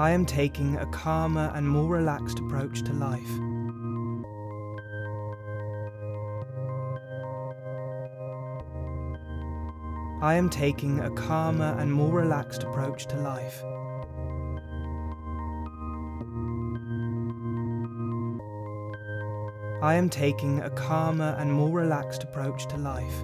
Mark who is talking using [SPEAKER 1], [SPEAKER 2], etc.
[SPEAKER 1] I am taking a calmer and more relaxed approach to life. I am taking a calmer and more relaxed approach to life. I am taking a calmer and more relaxed approach to life.